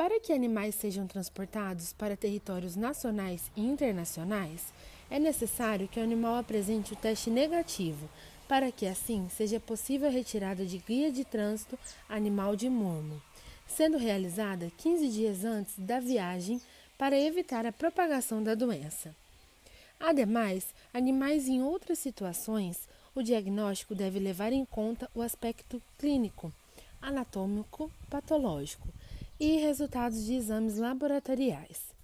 Para que animais sejam transportados para territórios nacionais e internacionais, é necessário que o animal apresente o teste negativo, para que assim seja possível a retirada de guia de trânsito animal de mormo, sendo realizada 15 dias antes da viagem para evitar a propagação da doença. Ademais, animais em outras situações, o diagnóstico deve levar em conta o aspecto clínico, anatômico, patológico e resultados de exames laboratoriais.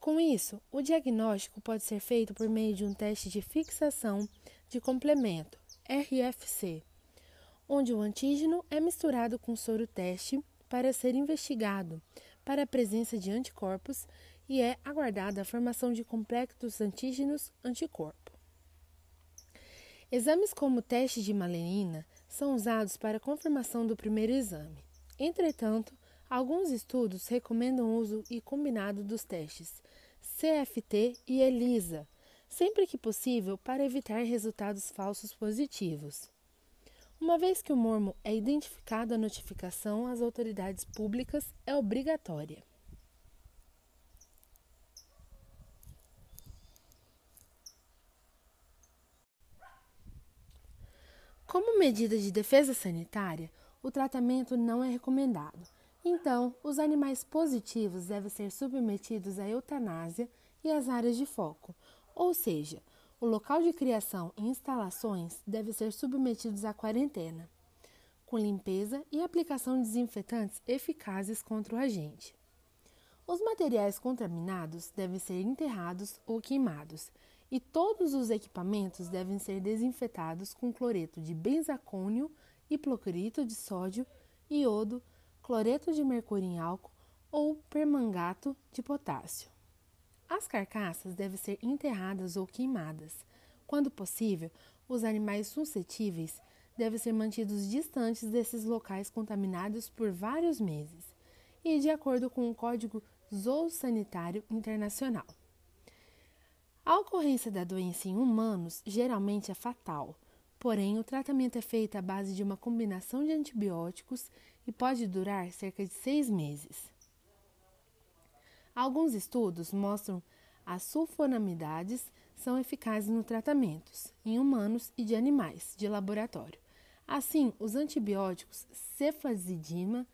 Com isso, o diagnóstico pode ser feito por meio de um teste de fixação de complemento, RFC, onde o antígeno é misturado com soro teste para ser investigado para a presença de anticorpos e é aguardada a formação de complexos antígenos anticorpo. Exames como o teste de malanina são usados para confirmação do primeiro exame. Entretanto, Alguns estudos recomendam o uso e combinado dos testes CFT e ELISA, sempre que possível para evitar resultados falsos positivos. Uma vez que o mormo é identificado, a notificação às autoridades públicas é obrigatória. Como medida de defesa sanitária, o tratamento não é recomendado então, os animais positivos devem ser submetidos à eutanásia e às áreas de foco, ou seja, o local de criação e instalações devem ser submetidos à quarentena, com limpeza e aplicação de desinfetantes eficazes contra o agente. Os materiais contaminados devem ser enterrados ou queimados, e todos os equipamentos devem ser desinfetados com cloreto de benzacônio, hipoclorito de sódio, iodo, cloreto de mercúrio em álcool ou permangato de potássio. As carcaças devem ser enterradas ou queimadas. Quando possível, os animais suscetíveis devem ser mantidos distantes desses locais contaminados por vários meses e de acordo com o Código Zoossanitário Internacional. A ocorrência da doença em humanos geralmente é fatal, porém o tratamento é feito à base de uma combinação de antibióticos e pode durar cerca de seis meses. Alguns estudos mostram as sulfonamidades são eficazes no tratamentos em humanos e de animais de laboratório. Assim, os antibióticos cefazidima,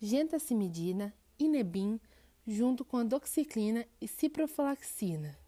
gentacimidina, inebin, junto com a doxiclina e ciprofloxacina.